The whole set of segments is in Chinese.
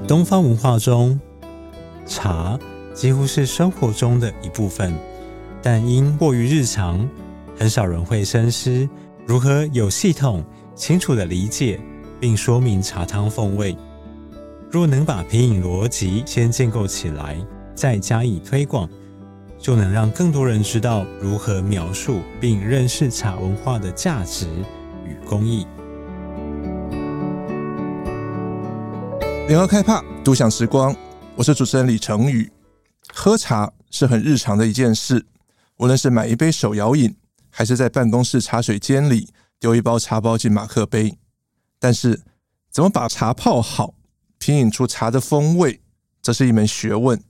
东方文化中，茶几乎是生活中的一部分，但因过于日常，很少人会深思如何有系统、清楚的理解并说明茶汤风味。若能把品饮逻辑先建构起来，再加以推广，就能让更多人知道如何描述并认识茶文化的价值与工艺。联合开帕，独享时光。我是主持人李成宇。喝茶是很日常的一件事，无论是买一杯手摇饮，还是在办公室茶水间里丢一包茶包进马克杯。但是，怎么把茶泡好？品饮出茶的风味，这是一门学问。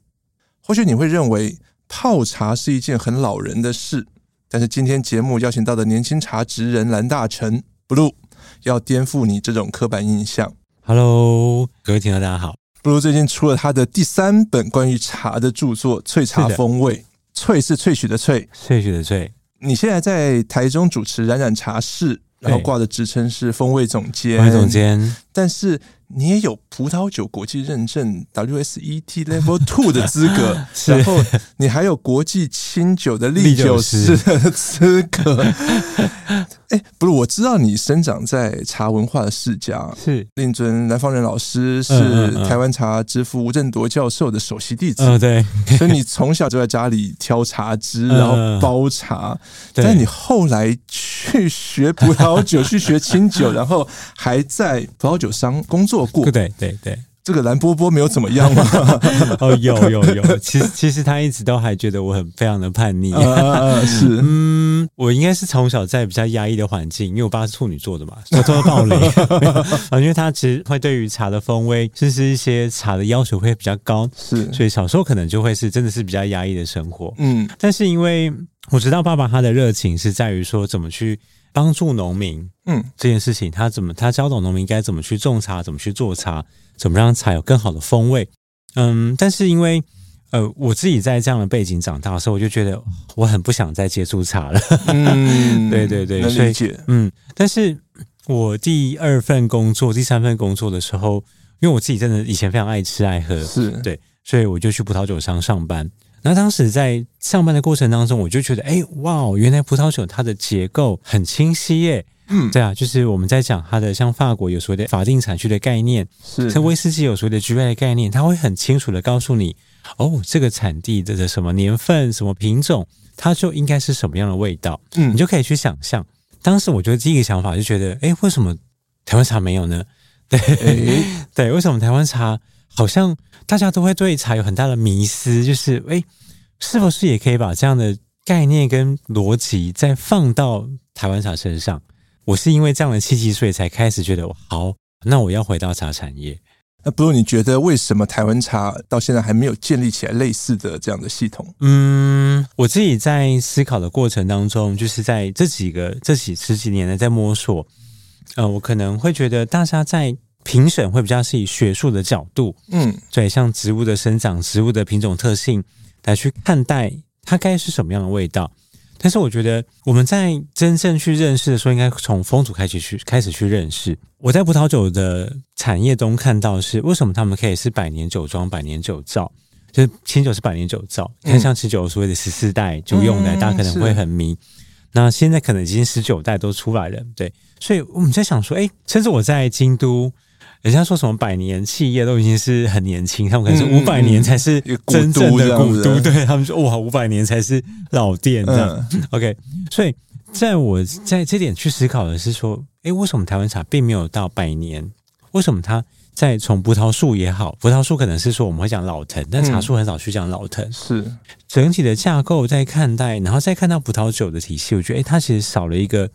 或许你会认为泡茶是一件很老人的事，但是今天节目邀请到的年轻茶职人蓝大成 Blue 要颠覆你这种刻板印象。Hello，各位听众大家好。Blue 最近出了他的第三本关于茶的著作《萃茶风味》，萃是萃取的萃，萃取的萃。你现在在台中主持冉冉茶室，然后挂的职称是风味总监，风味总监，但是。你也有葡萄酒国际认证 WSET Level Two 的资格，然后你还有国际清酒的历酒师的资格。哎，不是，我知道你生长在茶文化的世家，是令尊南方人老师是台湾茶之父吴振铎教授的首席弟子。嗯，对，所以你从小就在家里挑茶枝，然后包茶。但你后来去学葡萄酒，去学清酒，然后还在葡萄酒商工作。过对对对，这个蓝波波没有怎么样吗？哦，有有有，其实其实他一直都还觉得我很非常的叛逆。呃、是，嗯，我应该是从小在比较压抑的环境，因为我爸是处女座的嘛，偷偷暴雷啊，因为他其实会对于茶的风味，甚至一些茶的要求会比较高，是，所以小时候可能就会是真的是比较压抑的生活。嗯，但是因为我知道爸爸他的热情是在于说怎么去。帮助农民，嗯，这件事情他怎么他教导农民该怎么去种茶，怎么去做茶，怎么让茶有更好的风味，嗯，但是因为呃我自己在这样的背景长大的时候，我就觉得我很不想再接触茶了，嗯，对对对，能理解，嗯，但是我第二份工作、第三份工作的时候，因为我自己真的以前非常爱吃爱喝，是。对，所以我就去葡萄酒商上班。那当时在上班的过程当中，我就觉得，哎，哇，原来葡萄酒它的结构很清晰耶。嗯，对啊，就是我们在讲它的，像法国有所谓的法定产区的概念，是像威士忌有所谓的 GI 的概念，它会很清楚的告诉你，哦，这个产地的什么年份、什么品种，它就应该是什么样的味道。嗯，你就可以去想象。当时我觉得第一个想法就觉得，哎，为什么台湾茶没有呢？对，对，为什么台湾茶？好像大家都会对茶有很大的迷思，就是哎，是不是也可以把这样的概念跟逻辑再放到台湾茶身上？我是因为这样的契机，所以才开始觉得好，那我要回到茶产业。那不如你觉得为什么台湾茶到现在还没有建立起来类似的这样的系统？嗯，我自己在思考的过程当中，就是在这几个这几十几年的在摸索，呃，我可能会觉得大家在。评审会比较是以学术的角度，嗯，对，像植物的生长、植物的品种特性来去看待它该是什么样的味道。但是我觉得我们在真正去认识的时候，应该从风土开始去开始去认识。我在葡萄酒的产业中看到是为什么他们可以是百年酒庄、百年酒造，就是清酒是百年酒造。你看像清酒所谓的十四代就用的，大家可能会很迷。那现在可能已经十九代都出来了，对。所以我们在想说，哎，甚至我在京都。人家说什么百年企业都已经是很年轻，他们可能是五百年才是真正的古都，对他们说哇，五百年才是老店这样。OK，所以在我在这点去思考的是说，哎，为什么台湾茶并没有到百年？为什么它在从葡萄树也好，葡萄树可能是说我们会讲老藤，但茶树很少去讲老藤。是整体的架构在看待，然后再看到葡萄酒的体系，我觉得哎，它其实少了一个。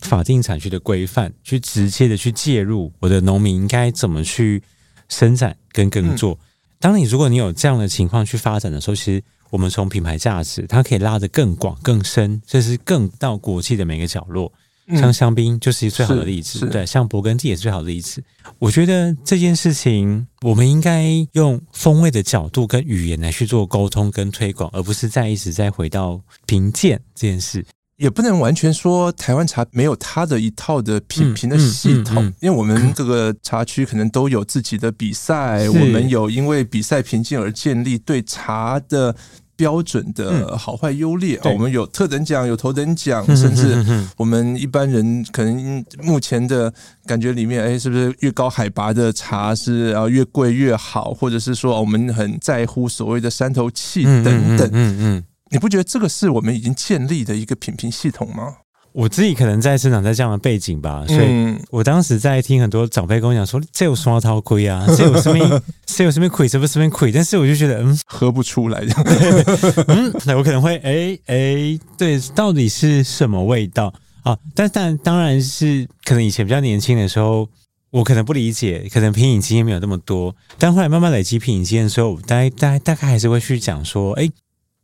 法定产区的规范，去直接的去介入我的农民应该怎么去生产跟耕作。当你如果你有这样的情况去发展的时候，其实我们从品牌价值，它可以拉得更广更深，这是更到国际的每个角落。像香槟就是最好的例子，对，像勃艮第也是最好的例子。我觉得这件事情，我们应该用风味的角度跟语言来去做沟通跟推广，而不是再一直再回到评鉴这件事。也不能完全说台湾茶没有它的一套的品评的系统，嗯嗯。嗯嗯、因为我们各个茶区可能都有自己的比赛，我们有因为比赛评鉴而建立对茶的标准的好坏优劣啊，嗯、我们有特等奖，有头等奖，甚至我们一般人可能目前的感觉里面，哎，是不是越高海拔的茶是啊越贵越好，或者是说我们很在乎所谓的山头气等等，嗯嗯。嗯嗯你不觉得这个是我们已经建立的一个品评系统吗？我自己可能在生长在这样的背景吧，所以我当时在听很多长辈跟我讲说，这有什么掏亏啊，这有什么，这有什么亏，什么什么亏，但是我就觉得，嗯，喝不出来。嗯，那我可能会，哎、欸、哎、欸，对，到底是什么味道啊？但但当然是可能以前比较年轻的时候，我可能不理解，可能品饮经验没有那么多，但后来慢慢累积品饮经验的时候，大概大概大概还是会去讲说，哎、欸。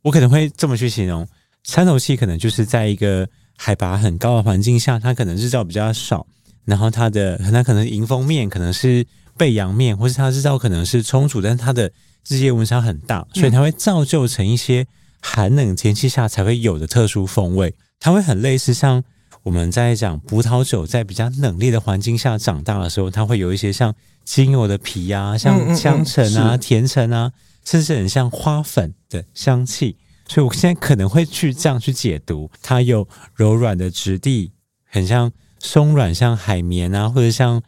我可能会这么去形容，三头气可能就是在一个海拔很高的环境下，它可能日照比较少，然后它的它可能迎风面可能是背阳面，或是它日照可能是充足，但是它的日夜温差很大，所以它会造就成一些寒冷天气下才会有的特殊风味。它会很类似像我们在讲葡萄酒在比较冷冽的环境下长大的时候，它会有一些像精油的皮啊，像香橙啊、甜橙啊。甚至很像花粉的香气，所以我现在可能会去这样去解读，它有柔软的质地，很像松软，像海绵啊，或者像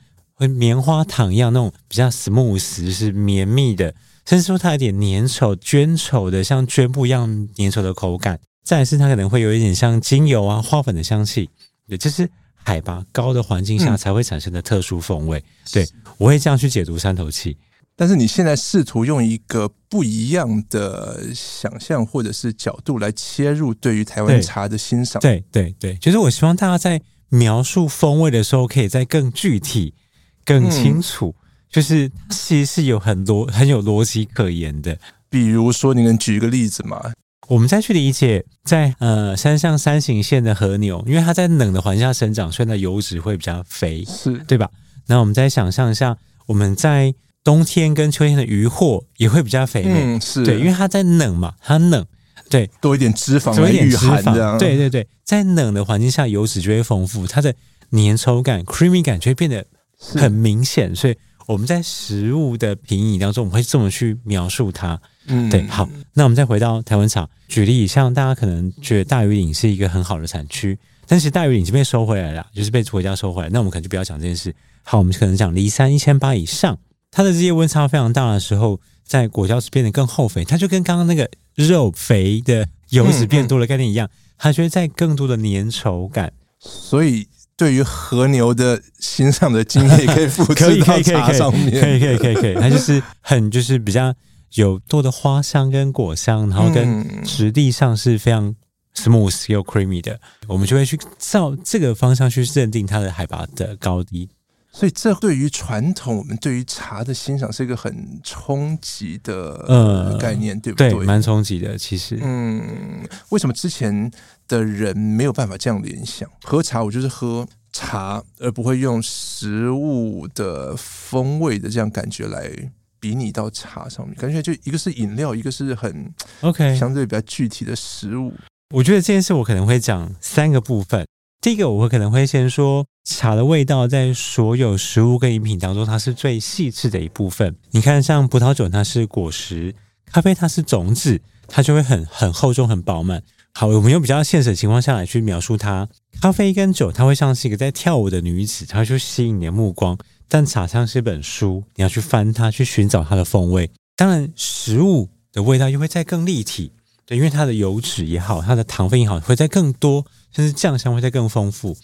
棉花糖一样那种比较 smooth，是绵密的，甚至说它有点粘稠、绢绸的，像绢布一样粘稠的口感。再来是它可能会有一点像精油啊、花粉的香气，也就是海拔高的环境下才会产生的特殊风味。嗯、对，我会这样去解读三头气。但是你现在试图用一个不一样的想象或者是角度来切入对于台湾茶的欣赏，对对对，就是我希望大家在描述风味的时候，可以再更具体、更清楚，嗯、就是其实是有很多很有逻辑可言的。比如说，你能举一个例子吗？我们再去理解在，在呃山上山形县的和牛，因为它在冷的环境下生长，所以它油脂会比较肥，是对吧？那我们再想象一下，我们在冬天跟秋天的鱼货也会比较肥美，嗯，是。对，因为它在冷嘛，它冷，对，多一点脂肪，多一点脂肪，对对对，在冷的环境下，油脂就会丰富，它的粘稠感、creamy 感就会变得很明显，所以我们在食物的品饮当中，我们会这么去描述它，嗯，对，好，那我们再回到台湾茶，举例，像大家可能觉得大鱼岭是一个很好的产区，但是大鱼岭已经被收回来了，就是被国家收回来，那我们可能就不要讲这件事，好，我们可能讲离山一千八以上。它的这些温差非常大的时候，在果胶质变得更厚肥，它就跟刚刚那个肉肥的油脂变多的概念一样，它就会在更多的粘稠感。所以，对于和牛的欣赏的经验，可以复制 到茶上面，可以可以可以可以，它就是很就是比较有多的花香跟果香，然后跟质地上是非常 smooth 又 creamy 的，我们就会去照这个方向去认定它的海拔的高低。所以，这对于传统我们对于茶的欣赏是一个很冲击的概念，呃、对不对？对，蛮冲击的。其实，嗯，为什么之前的人没有办法这样联想？喝茶，我就是喝茶，而不会用食物的风味的这样感觉来比拟到茶上面。感觉就一个是饮料，一个是很 OK，相对比较具体的食物。我觉得这件事我可能会讲三个部分。第一个，我会可能会先说茶的味道，在所有食物跟饮品当中，它是最细致的一部分。你看，像葡萄酒，它是果实；咖啡，它是种子，它就会很很厚重、很饱满。好，我们用比较现实的情况下来去描述它。咖啡跟酒，它会像是一个在跳舞的女子，它会去吸引你的目光；但茶像是一本书，你要去翻它，去寻找它的风味。当然，食物的味道又会再更立体，对，因为它的油脂也好，它的糖分也好，会再更多。甚至酱香会再更丰富，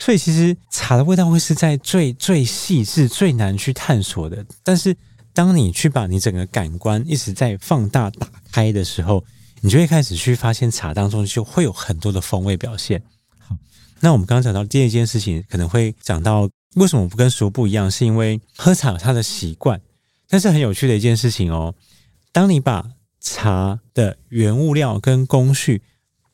所以其实茶的味道会是在最最细致、最难去探索的。但是当你去把你整个感官一直在放大打开的时候，你就会开始去发现茶当中就会有很多的风味表现。好，那我们刚刚讲到第二件事情，可能会讲到为什么不跟食物不一样，是因为喝茶有它的习惯。但是很有趣的一件事情哦，当你把茶的原物料跟工序，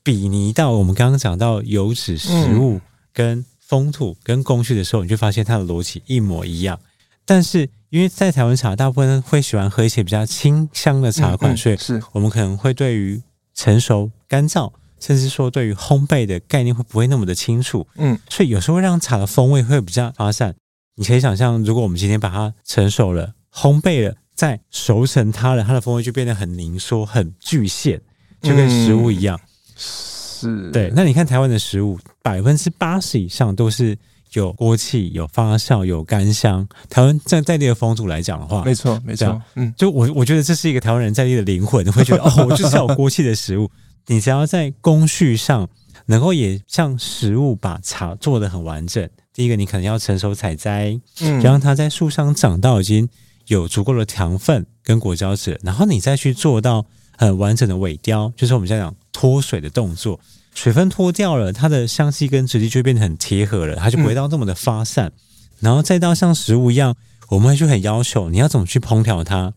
比拟到我们刚刚讲到油脂、食物跟风土跟工序的时候，你就发现它的逻辑一模一样。但是因为在台湾茶，大部分人会喜欢喝一些比较清香的茶款，所以是我们可能会对于成熟、干燥甚至说对于烘焙的概念会不会那么的清楚，嗯，所以有时候会让茶的风味会比较发散。你可以想象，如果我们今天把它成熟了、烘焙了、再熟成它了，它的风味就变得很凝缩、很具现，就跟食物一样。嗯、是，对。那你看台湾的食物，百分之八十以上都是有锅气、有发酵、有干香。台湾在在地的风土来讲的话，没错，没错。嗯，就我我觉得这是一个台湾人在地的灵魂，会觉得 哦，我就是要有锅气的食物。你只要在工序上能够也像食物把茶做得很完整。第一个，你可能要成熟采摘，嗯，让它在树上长到已经有足够的糖分跟果胶质，然后你再去做到很完整的尾雕，就是我们在讲脱水的动作，水分脱掉了，它的香气跟质地就变得很贴合了，它就不会到那么的发散，嗯、然后再到像食物一样，我们会就很要求你要怎么去烹调它。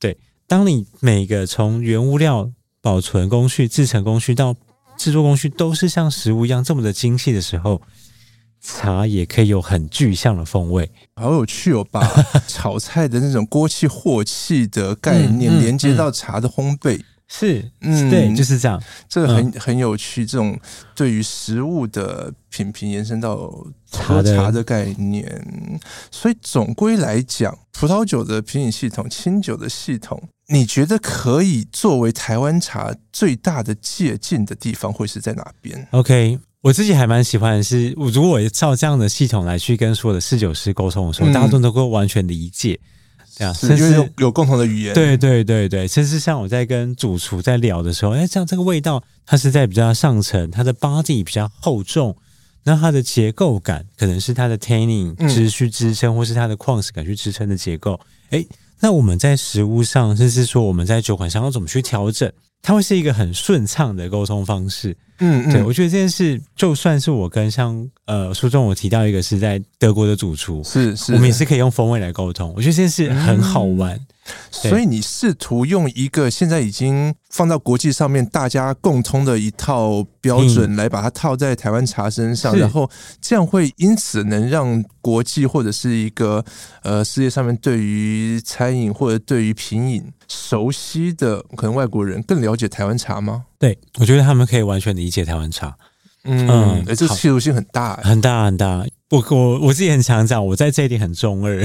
对，当你每个从原物料、保存工序、制成工序到制作工序都是像食物一样这么的精细的时候。茶也可以有很具象的风味，好有趣哦！把炒菜的那种锅气、镬气的概念连接到茶的烘焙，是，嗯，对，就是这样。这个很很有趣，这种对于食物的品评延伸到喝茶的概念。所以总归来讲，葡萄酒的品饮系统、清酒的系统，你觉得可以作为台湾茶最大的借鉴的地方会是在哪边？OK。我自己还蛮喜欢的是，如果我照这样的系统来去跟所有的侍酒师沟通的时候，嗯、大家都能够完全理解，对啊，甚至有有共同的语言。对对对对，甚至像我在跟主厨在聊的时候，哎，像这个味道，它是在比较上层，它的 body 比较厚重，那它的结构感可能是它的 tannin 支去支撑，或是它的矿石感去支撑的结构。哎，那我们在食物上，甚至说我们在酒款上要怎么去调整，它会是一个很顺畅的沟通方式。嗯，嗯，对，我觉得这件事，就算是我跟像呃书中我提到一个是在德国的主厨，是是，我们也是可以用风味来沟通。我觉得这件事很好玩。嗯所以你试图用一个现在已经放到国际上面大家共通的一套标准来把它套在台湾茶身上，然后这样会因此能让国际或者是一个呃世界上面对于餐饮或者对于品饮熟悉的可能外国人更了解台湾茶吗？对，我觉得他们可以完全理解台湾茶。嗯，嗯，这个企图性很大，很大很大。我我我自己很常讲，我在这一点很中二。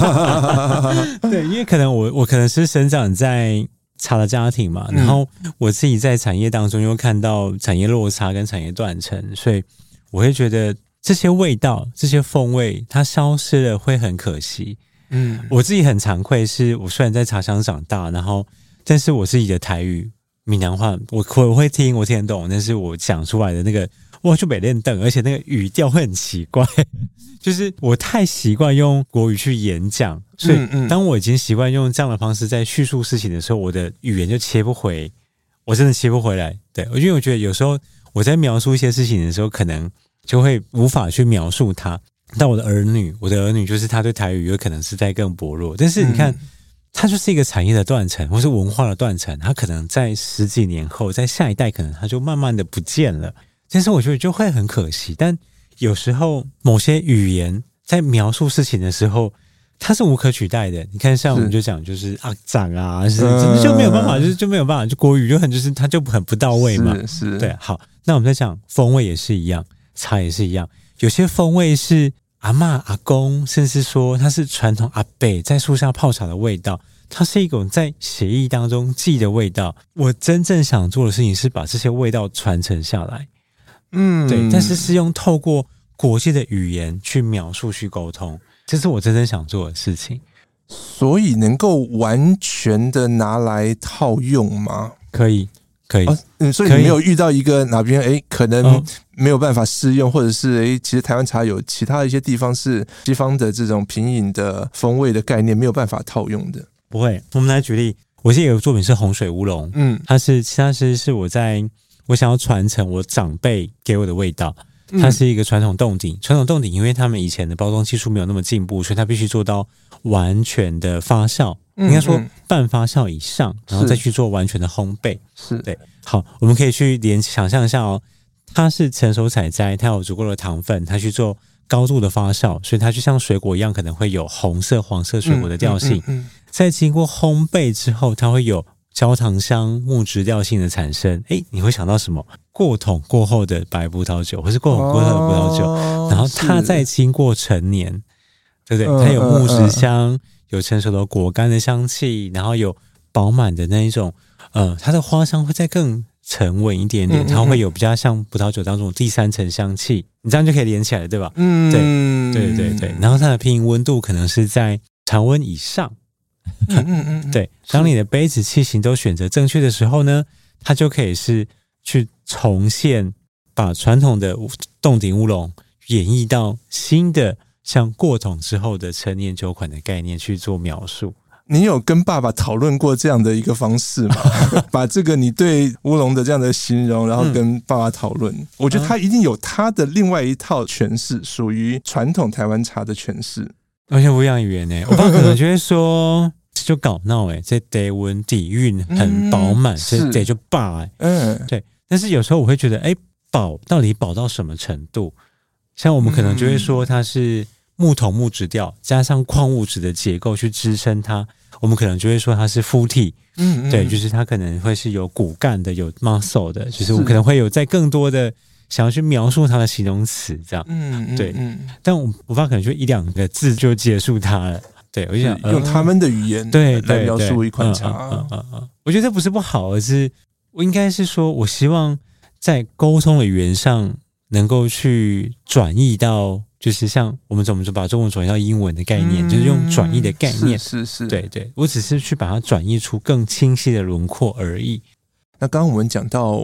对，因为可能我我可能是生长在茶的家庭嘛，然后我自己在产业当中又看到产业落差跟产业断层，所以我会觉得这些味道、这些风味它消失了会很可惜。嗯，我自己很惭愧，是我虽然在茶乡长大，然后但是我自己的台语。闽南话，我我会听，我听得懂，但是我讲出来的那个，哇，就没练邓，而且那个语调会很奇怪，就是我太习惯用国语去演讲，所以当我已经习惯用这样的方式在叙述事情的时候，我的语言就切不回，我真的切不回来。对，因为我觉得有时候我在描述一些事情的时候，可能就会无法去描述它。但我的儿女，我的儿女就是他对台语有可能是在更薄弱，但是你看。它就是一个产业的断层，或是文化的断层。它可能在十几年后，在下一代，可能它就慢慢的不见了。但是我觉得就会很可惜。但有时候某些语言在描述事情的时候，它是无可取代的。你看，像我们就讲，就是啊，长啊，是就没有办法，就是就没有办法，就国语就很就是它就很不到位嘛。是，是对。好，那我们在讲风味也是一样，茶也是一样，有些风味是。阿嬷、阿公，甚至说它是传统阿伯在树下泡茶的味道，它是一种在血液当中记的味道。我真正想做的事情是把这些味道传承下来，嗯，对，但是是用透过国际的语言去描述、去沟通，这是我真正想做的事情。所以能够完全的拿来套用吗？可以。可以，嗯，所以你没有遇到一个哪边哎，可能没有办法适用，或者是诶，其实台湾茶有其他的一些地方是西方的这种品饮的风味的概念没有办法套用的。不会，我们来举例，我现在有个作品是洪水乌龙，嗯，它是其他是是我在我想要传承我长辈给我的味道。它是一个传统冻顶，传统冻顶，因为他们以前的包装技术没有那么进步，所以它必须做到完全的发酵，应该说半发酵以上，然后再去做完全的烘焙。是对。好，我们可以去联想象一下哦，它是成熟采摘，它有足够的糖分，它去做高度的发酵，所以它就像水果一样，可能会有红色、黄色水果的调性。在经过烘焙之后，它会有焦糖香、木质调性的产生，哎，你会想到什么？过桶过后的白葡萄酒，或是过桶过后的葡萄酒，哦、然后它再经过陈年，对不对？它有木质香，嗯嗯嗯、有成熟的果干的香气，然后有饱满的那一种，呃，它的花香会再更沉稳一点点，它会有比较像葡萄酒当中第三层香气，你这样就可以连起来了，对吧？嗯，对对对对。然后它的品饮温度可能是在常温以上。嗯嗯嗯，对。当你的杯子器型都选择正确的时候呢，它就可以是。去重现，把传统的洞顶乌龙演绎到新的像过桶之后的陈年酒款的概念去做描述。你有跟爸爸讨论过这样的一个方式吗？把这个你对乌龙的这样的形容，然后跟爸爸讨论。嗯、我觉得他一定有他的另外一套诠释，属于传统台湾茶的诠释。而且不一样语言呢，我爸可能觉得说。就搞闹哎，这低温底蕴很饱满，这得就霸哎，嗯，对。但是有时候我会觉得，哎，饱到底饱到什么程度？像我们可能就会说它是木桶木质调，加上矿物质的结构去支撑它，我们可能就会说它是 fruity，嗯，对，就是它可能会是有骨干的，有 muscle 的，就是我们可能会有在更多的想要去描述它的形容词这样，嗯，对，嗯，但我无法可能就一两个字就结束它了。对，我就想用他们的语言对来描述一款茶。嗯嗯嗯，我觉得这不是不好，而是我应该是说，我希望在沟通的语言上能够去转译到，就是像我们怎么就把中文转译到英文的概念，就是用转译的概念。是是，对对，我只是去把它转译出更清晰的轮廓而已。那刚刚我们讲到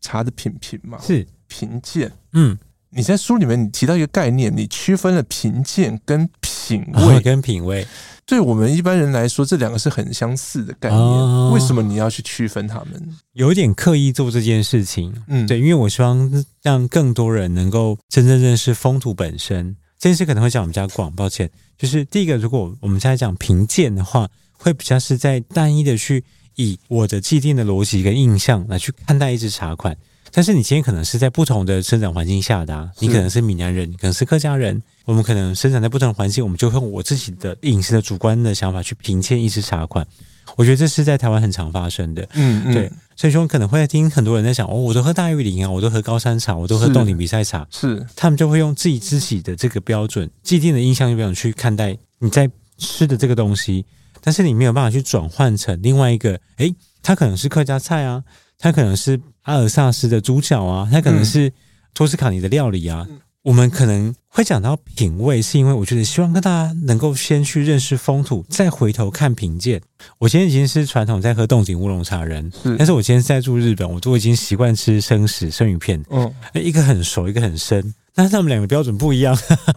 茶的品评嘛，是评鉴，嗯。你在书里面你提到一个概念，你区分了评鉴跟品味，哦、跟品味，对我们一般人来说，这两个是很相似的概念。哦、为什么你要去区分他们？有点刻意做这件事情，嗯，对，因为我希望让更多人能够真正认识风土本身。这件事可能会讲比较广，抱歉。就是第一个，如果我们现在讲评鉴的话，会比较是在单一的去以我的既定的逻辑跟印象来去看待一支茶款。但是你今天可能是在不同的生长环境下的，啊，你可能是闽南人，你可能是客家人，我们可能生长在不同的环境，我们就用我自己的饮食的主观的想法去评鉴一支茶款。我觉得这是在台湾很常发生的，嗯，嗯对，所以说可能会听很多人在想，哦，我都喝大玉林啊，我都喝高山茶，我都喝冻顶比赛茶，是，他们就会用自己自己的这个标准、既定的印象标准去看待你在吃的这个东西，但是你没有办法去转换成另外一个，诶，它可能是客家菜啊。它可能是阿尔萨斯的猪脚啊，它可能是托斯卡尼的料理啊。嗯、我们可能会讲到品味，是因为我觉得希望跟大家能够先去认识风土，再回头看评鉴。我现在已经是传统在喝冻顶乌龙茶人，是但是我今天在住日本，我都已经习惯吃生食生鱼片。嗯，一个很熟，一个很生，但是他们两个标准不一样。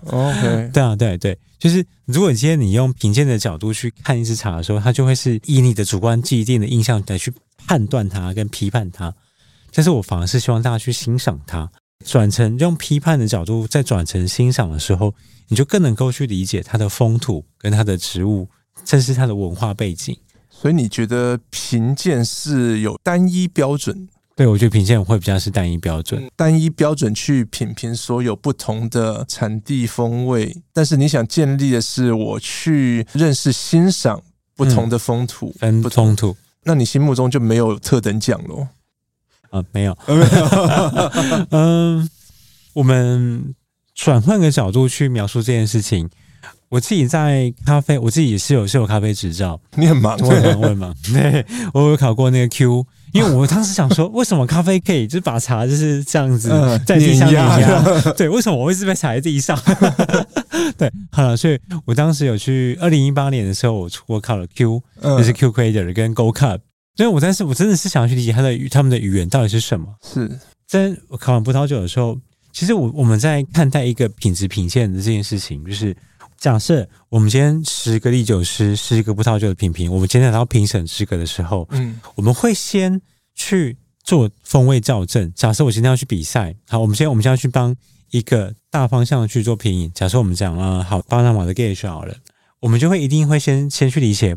OK，对啊，对对，就是如果今天你用评鉴的角度去看一支茶的时候，它就会是以你的主观既定的印象来去。判断它跟批判它，但是我反而是希望大家去欣赏它，转成用批判的角度再转成欣赏的时候，你就更能够去理解它的风土跟它的植物，甚至它的文化背景。所以你觉得评鉴是有单一标准？对，我觉得评鉴会比较是单一标准，单一标准去品评所有不同的产地风味。但是你想建立的是，我去认识欣赏不同的风土，嗯、分风土。那你心目中就没有特等奖喽？啊，没有，没有。嗯，我们转换个角度去描述这件事情。我自己在咖啡，我自己也是有是有咖啡执照。你很忙，我很忙，我很忙。对，我有考过那个 Q。因为我当时想说，为什么咖啡可以就是把茶就是这样子在地上碾压？对，为什么我会是被踩在地上？对，好了，所以我当时有去二零一八年的时候，我出国考了 Q，就是 Q Creator 跟 Gold Cup。所以我但是我真的是想要去理解他的他们的语言到底是什么。是在我考完葡萄酒的时候，其实我我们在看待一个品质品鉴的这件事情，就是。假设我们今天十个唎酒师，十个葡萄酒的品评，我们今天拿到评审资格的时候，嗯，我们会先去做风味校正。假设我今天要去比赛，好，我们先我们先要去帮一个大方向去做评议。假设我们讲啊，好，巴拿马的 Gauge 好了，我们就会一定会先先去理解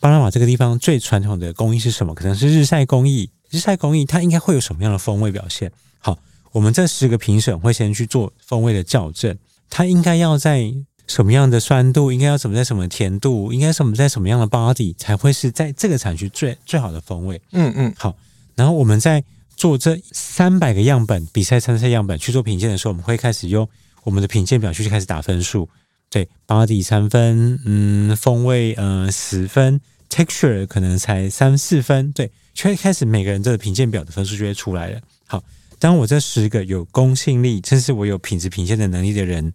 巴拿马这个地方最传统的工艺是什么？可能是日晒工艺，日晒工艺它应该会有什么样的风味表现？好，我们这十个评审会先去做风味的校正，它应该要在。什么样的酸度，应该要怎么在什么甜度，应该什么在什么样的 body 才会是在这个产区最最好的风味。嗯嗯，好。然后我们在做这三百个样本比赛参赛样本去做品鉴的时候，我们会开始用我们的品鉴表去开始打分数。对，body 三分，嗯，风味呃十分，texture 可能才三四分。对，就会开始每个人这个品鉴表的分数就会出来了。好。当我这十个有公信力，甚至我有品质品鉴的能力的人，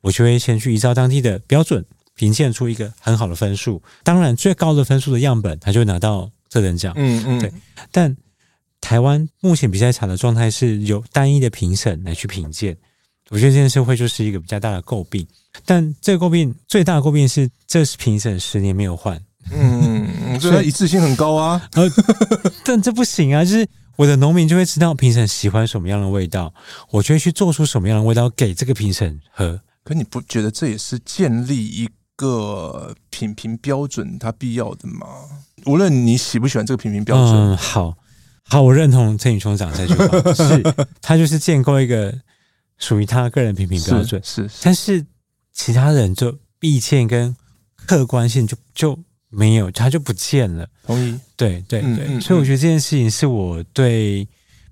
我就会先去依照当地的标准评鉴出一个很好的分数。当然，最高的分数的样本，他就会拿到这等奖。嗯嗯，对。但台湾目前比赛茶的状态是由单一的评审来去评鉴，我觉得这件事会就是一个比较大的诟病。但这个诟病最大的诟病是，这是评审十年没有换。嗯，所以一致性很高啊。呃，但这不行啊，就是。我的农民就会知道评审喜欢什么样的味道，我就会去做出什么样的味道给这个评审喝。可你不觉得这也是建立一个品评标准它必要的吗？无论你喜不喜欢这个品评标准，嗯，好，好，我认同陈宇兄讲这句话，是他就是建构一个属于他个人品评标准，是，是，是，但是其他人就意见跟客观性就就。没有，他就不见了。同意，对对对，嗯嗯、所以我觉得这件事情是我对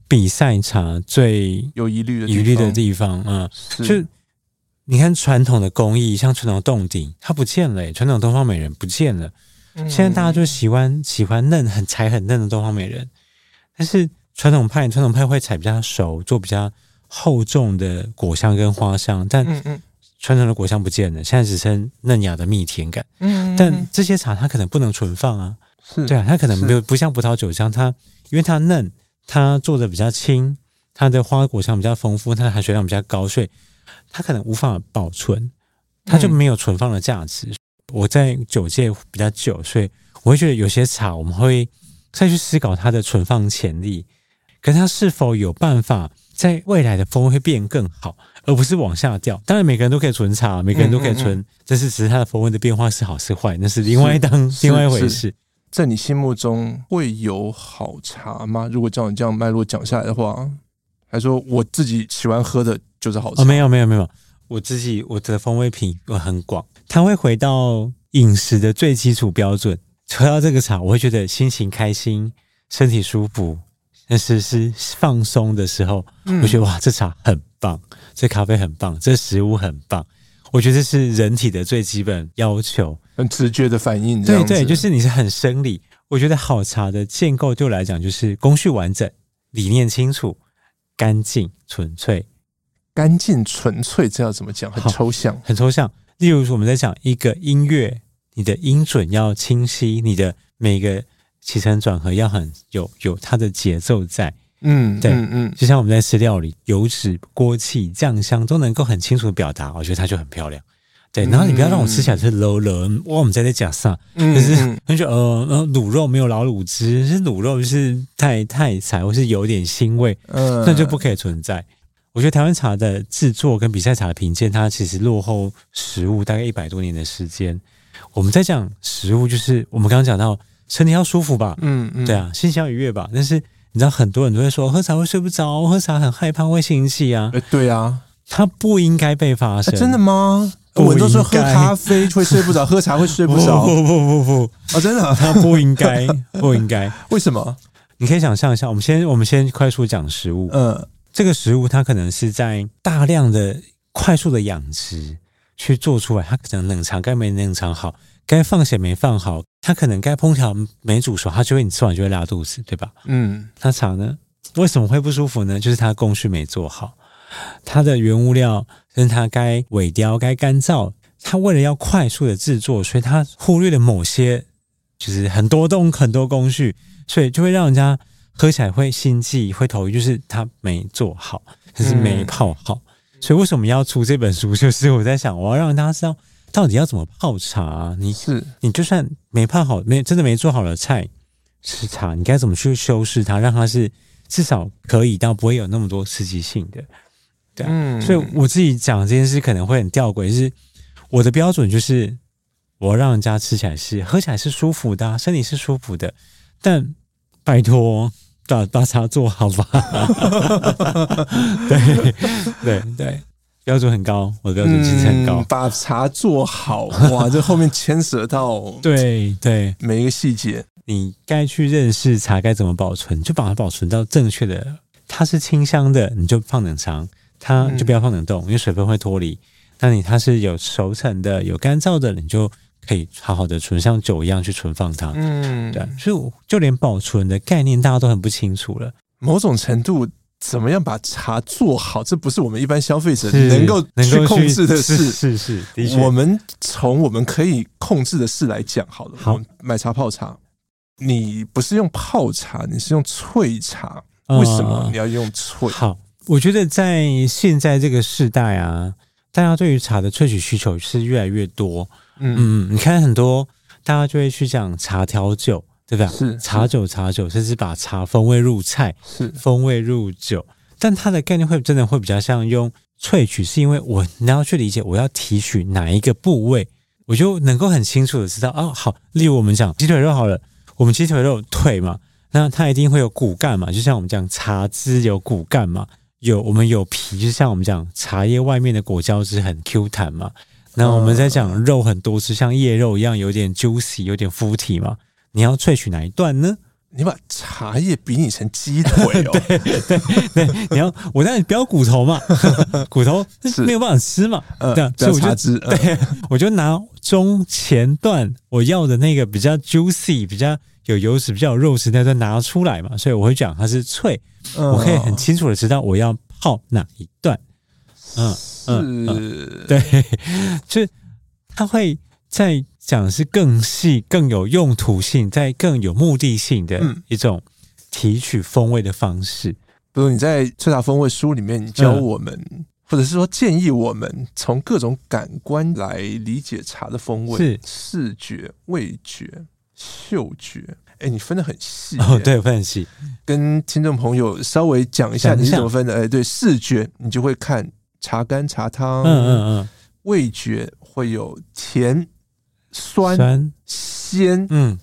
比赛茶最有疑虑的疑虑的地方啊。嗯、就你看传统的工艺，像传统洞顶，它不见了，传统东方美人不见了。嗯、现在大家就喜欢喜欢嫩、很柴、很嫩的东方美人，但是传统派传统派会采比较熟，做比较厚重的果香跟花香，但嗯嗯。传统的果香不见了，现在只剩嫩芽的蜜甜感。嗯，但这些茶它可能不能存放啊，是对啊，它可能没有不像葡萄酒香，它因为它嫩，它做的比较轻，它的花果香比较丰富，它的含水量比较高，所以它可能无法保存，它就没有存放的价值。嗯、我在酒界比较久，所以我会觉得有些茶我们会再去思考它的存放潜力，可是它是否有办法在未来的风味会变更好。而不是往下掉。当然，每个人都可以存茶，每个人都可以存，嗯嗯嗯，但是只是它的风味的变化是好是坏，那是另外一档另外一回事。在你心目中会有好茶吗？如果照你这样脉络讲下来的话，还说我自己喜欢喝的就是好茶？哦，没有没有没有，我自己我的风味品我很广，它会回到饮食的最基础标准。喝到这个茶，我会觉得心情开心，身体舒服，但是是放松的时候，嗯、我觉得哇，这茶很棒。这咖啡很棒，这食物很棒，我觉得这是人体的最基本要求，很直觉的反应。对对，就是你是很生理。我觉得好茶的建构对我来讲，就是工序完整、理念清楚、干净纯粹。干净纯粹，这要怎么讲？很抽象，很抽象。例如说，我们在讲一个音乐，你的音准要清晰，你的每个起承转合要很有有它的节奏在。嗯，对，嗯嗯，就像我们在吃料理，油脂、锅气、酱香都能够很清楚的表达，我觉得它就很漂亮。对，然后你不要让我吃起来是 low 了，哇，我们在这讲啥？就是 很觉得呃呃，卤肉没有老卤汁，是卤肉就是太太柴，或是有点腥味，嗯，那就不可以存在。我觉得台湾茶的制作跟比赛茶的品鉴，它其实落后食物大概一百多年的时间。我们在讲食物，就是我们刚刚讲到身体要舒服吧，嗯嗯，对啊，心情要愉悦吧，但是。你知道很多人都会说喝茶会睡不着，喝茶很害怕会心悸啊。哎，对啊，它不应该被发生。真的吗？我都说喝咖啡会睡不着，喝茶会睡不着。不不不不啊，真的，它不应该，不应该。为什么？你可以想象一下，我们先我们先快速讲食物。嗯，这个食物它可能是在大量的快速的养殖去做出来，它可能冷藏该没冷藏好。该放血没放好，它可能该烹调没煮熟，它就会你吃完就会拉肚子，对吧？嗯，那茶呢？为什么会不舒服呢？就是它工序没做好，它的原物料跟它该萎凋、该干燥，它为了要快速的制作，所以它忽略了某些，就是很多动很多工序，所以就会让人家喝起来会心悸、会头晕，就是它没做好，就是没泡好。嗯、所以为什么要出这本书？就是我在想，我要让大家知道。到底要怎么泡茶啊？你是你就算没泡好，没真的没做好的菜吃茶，你该怎么去修饰它，让它是至少可以到不会有那么多刺激性的，对啊。嗯，所以我自己讲这件事可能会很吊诡，就是我的标准就是我要让人家吃起来是喝起来是舒服的啊，身体是舒服的，但拜托把把茶做好吧。对 对对。标准很高，我的标准其实很高。嗯、把茶做好，哇，这后面牵涉到对对每一个细节，你该去认识茶该怎么保存，就把它保存到正确的。它是清香的，你就放冷藏，它就不要放冷冻，嗯、因为水分会脱离。那你它是有熟成的、有干燥的，你就可以好好的存，像酒一样去存放它。嗯，对，所以就连保存的概念大家都很不清楚了。某种程度。怎么样把茶做好？这不是我们一般消费者能够去控制的事。是是，是，的确。我们从我们可以控制的事来讲好了。好，买茶泡茶，你不是用泡茶，你是用萃茶。为什么你要用萃？嗯，好，我觉得在现在这个时代啊，大家对于茶的萃取需求是越来越多。嗯嗯，你看很多大家就会去讲茶调酒。对吧？是茶酒，茶酒，甚至把茶风味入菜，是风味入酒，但它的概念会真的会比较像用萃取，是因为我你要去理解，我要提取哪一个部位，我就能够很清楚的知道哦。好，例如我们讲鸡腿肉好了，我们鸡腿肉腿嘛，那它一定会有骨干嘛，就像我们讲茶汁有骨干嘛，有我们有皮，就像我们讲茶叶外面的果胶汁很 Q 弹嘛，那我们在讲肉很多是像叶肉一样有点 juicy，有点肤体嘛。你要萃取哪一段呢？你把茶叶比拟成鸡腿哦，对对对，你要我让你不要骨头嘛，骨头是没有办法吃嘛，这样，所以我就对，我就拿中前段我要的那个比较 juicy、比较有油脂、比较有肉质那段拿出来嘛，所以我会讲它是萃，我可以很清楚的知道我要泡哪一段，嗯嗯，对，就是它会在。讲的是更细、更有用途性、在更有目的性的一种提取风味的方式。嗯、比如你在《萃茶风味》书里面，你教我们，嗯、或者是说建议我们从各种感官来理解茶的风味，是视觉、味觉、嗅觉。哎，你分的很细哦，对，分很细。跟听众朋友稍微讲一下你是怎么分的？哎，对，视觉你就会看茶干、茶汤，嗯嗯嗯，味觉会有甜。酸、鲜。酸，嗯，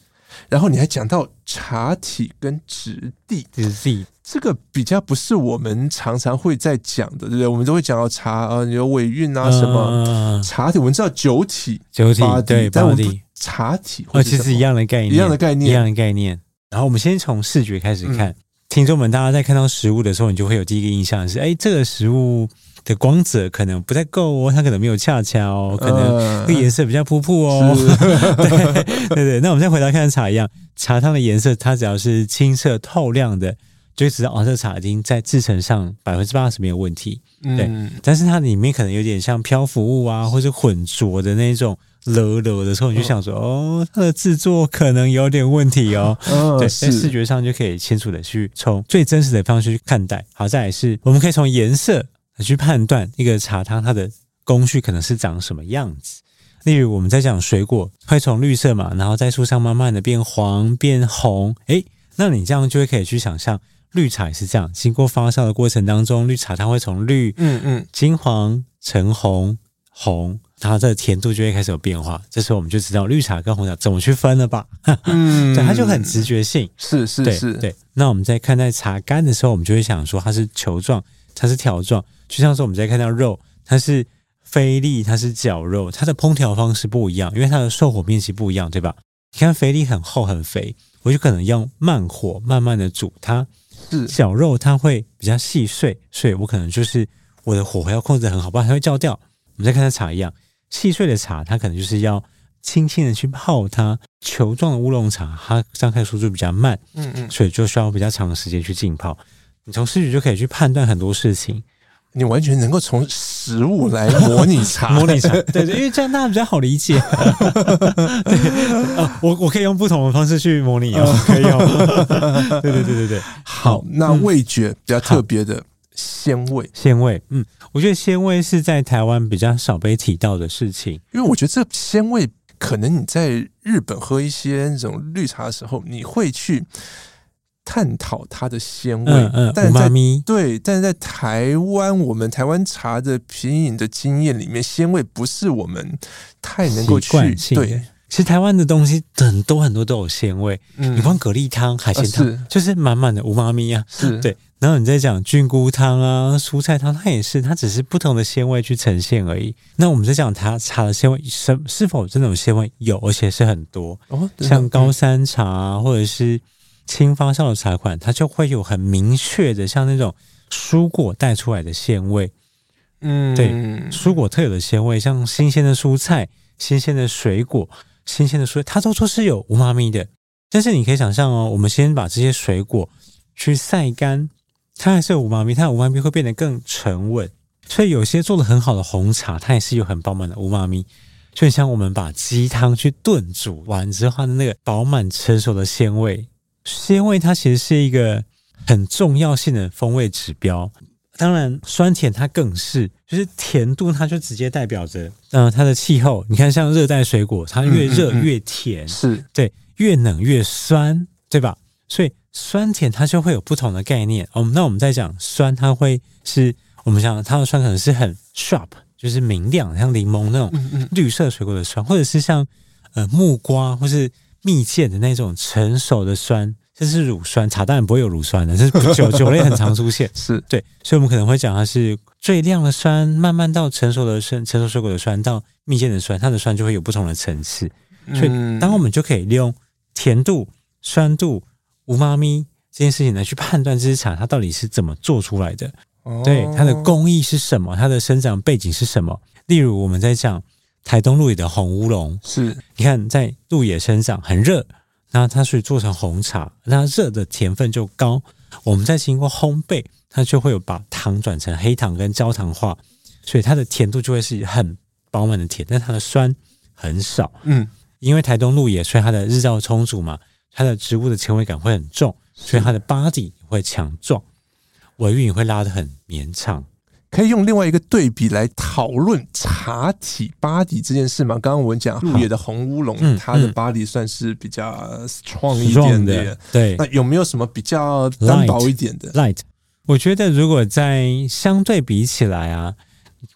然后你还讲到茶体跟质地，质地。这个比较不是我们常常会在讲的，对不对？我们都会讲到茶啊，有尾韵啊什么。茶体，我们知道酒体，酒体对，但我们茶体或其实一样的概念，一样的概念，一样的概念。然后我们先从视觉开始看，听众们，大家在看到食物的时候，你就会有第一个印象是，哎，这个食物。的光泽可能不太够哦，它可能没有恰恰哦，可能那个颜色比较扑扑哦。呃、对对对，那我们再回来看茶一样，茶汤的颜色，它只要是清澈透亮的，就会知道哦，这茶已经在制成上百分之八十没有问题。对，嗯、但是它里面可能有点像漂浮物啊，或者混浊的那种了了的时候，你就想说哦，它的制作可能有点问题哦。呃、对，在视觉上就可以清楚的去从最真实的方式去看待。好，再来是我们可以从颜色。去判断一个茶汤它的工序可能是长什么样子。例如我们在讲水果，会从绿色嘛，然后在树上慢慢的变黄变红。诶，那你这样就会可以去想象，绿茶也是这样，经过发酵的过程当中，绿茶它会从绿嗯嗯金黄橙红红，然后这甜度就会开始有变化。这时候我们就知道绿茶跟红茶怎么去分了吧？嗯，对，它就很直觉性。是是是，是对。那我们在看待茶干的时候，我们就会想说它是球状，它是条状。就像说我们在看到肉，它是菲力，它是绞肉，它的烹调方式不一样，因为它的受火面积不一样，对吧？你看菲力很厚很肥，我就可能用慢火慢慢的煮它；是绞肉它会比较细碎，所以我可能就是我的火候要控制很好，不然它会焦掉。我们再看它茶一样，细碎的茶它可能就是要轻轻的去泡它；球状的乌龙茶它张开速度比较慢，嗯嗯，所以就需要比较长的时间去浸泡。你从视觉就可以去判断很多事情。你完全能够从食物来模拟茶，模拟茶，对对，因为这样大家比较好理解。我我可以用不同的方式去模拟哦，可以哦。对对对对对，好，那味觉比较特别的鲜味，鲜味，嗯，我觉得鲜味是在台湾比较少被提到的事情，因为我觉得这鲜味可能你在日本喝一些那种绿茶的时候，你会去。探讨它的鲜味，嗯嗯、但在对，但是在台湾，我们台湾茶的品饮的经验里面，鲜味不是我们太能够去对。其实台湾的东西很多很多都有鲜味，嗯，你光蛤蜊汤、海鲜汤，是。就是满满的五妈咪啊，是。对。然后你再讲菌菇汤啊、蔬菜汤，它也是，它只是不同的鲜味去呈现而已。那我们在讲它茶的鲜味是是否真的有鲜味？有，而且是很多。哦，像高山茶、啊、或者是轻方向的茶款，它就会有很明确的，像那种蔬果带出来的鲜味。嗯，对，蔬果特有的鲜味，像新鲜的蔬菜、新鲜的水果。新鲜的蔬，它都说是有无妈咪的，但是你可以想象哦，我们先把这些水果去晒干，它还是有无妈咪，它的无妈咪会变得更沉稳。所以有些做的很好的红茶，它也是有很饱满的无妈咪。就像我们把鸡汤去炖煮完之后的那个饱满成熟的鲜味，鲜味它其实是一个很重要性的风味指标。当然，酸甜它更是，就是甜度，它就直接代表着，嗯、呃，它的气候。你看，像热带水果，它越热越甜，嗯嗯嗯是对，越冷越酸，对吧？所以酸甜它就会有不同的概念。哦，那我们在讲酸，它会是我们想它的酸可能是很 sharp，就是明亮，像柠檬那种绿色水果的酸，或者是像呃木瓜或是蜜饯的那种成熟的酸。这是乳酸，茶当然不会有乳酸的，这是酒 酒类很常出现，是对，所以我们可能会讲它是最亮的酸，慢慢到成熟的酸，成熟水果的酸到蜜饯的酸，它的酸就会有不同的层次。所以，当我们就可以利用甜度、酸度、无妈咪这件事情来去判断这支茶它到底是怎么做出来的，对，它的工艺是什么，它的生长背景是什么。例如，我们在讲台东鹿野的红乌龙，是你看在鹿野身上很热。那它是做成红茶，那热的甜分就高。我们再经过烘焙，它就会有把糖转成黑糖跟焦糖化，所以它的甜度就会是很饱满的甜，但它的酸很少。嗯，因为台东鹿野，所以它的日照充足嘛，它的植物的纤维感会很重，所以它的 body 会强壮，尾韵也会拉得很绵长。可以用另外一个对比来讨论茶体 body 这件事吗？刚刚我们讲鹿野的红乌龙，嗯、它的 body 算是比较 strong 一点点，的对。那有没有什么比较单薄一点的 light？我觉得如果在相对比起来啊，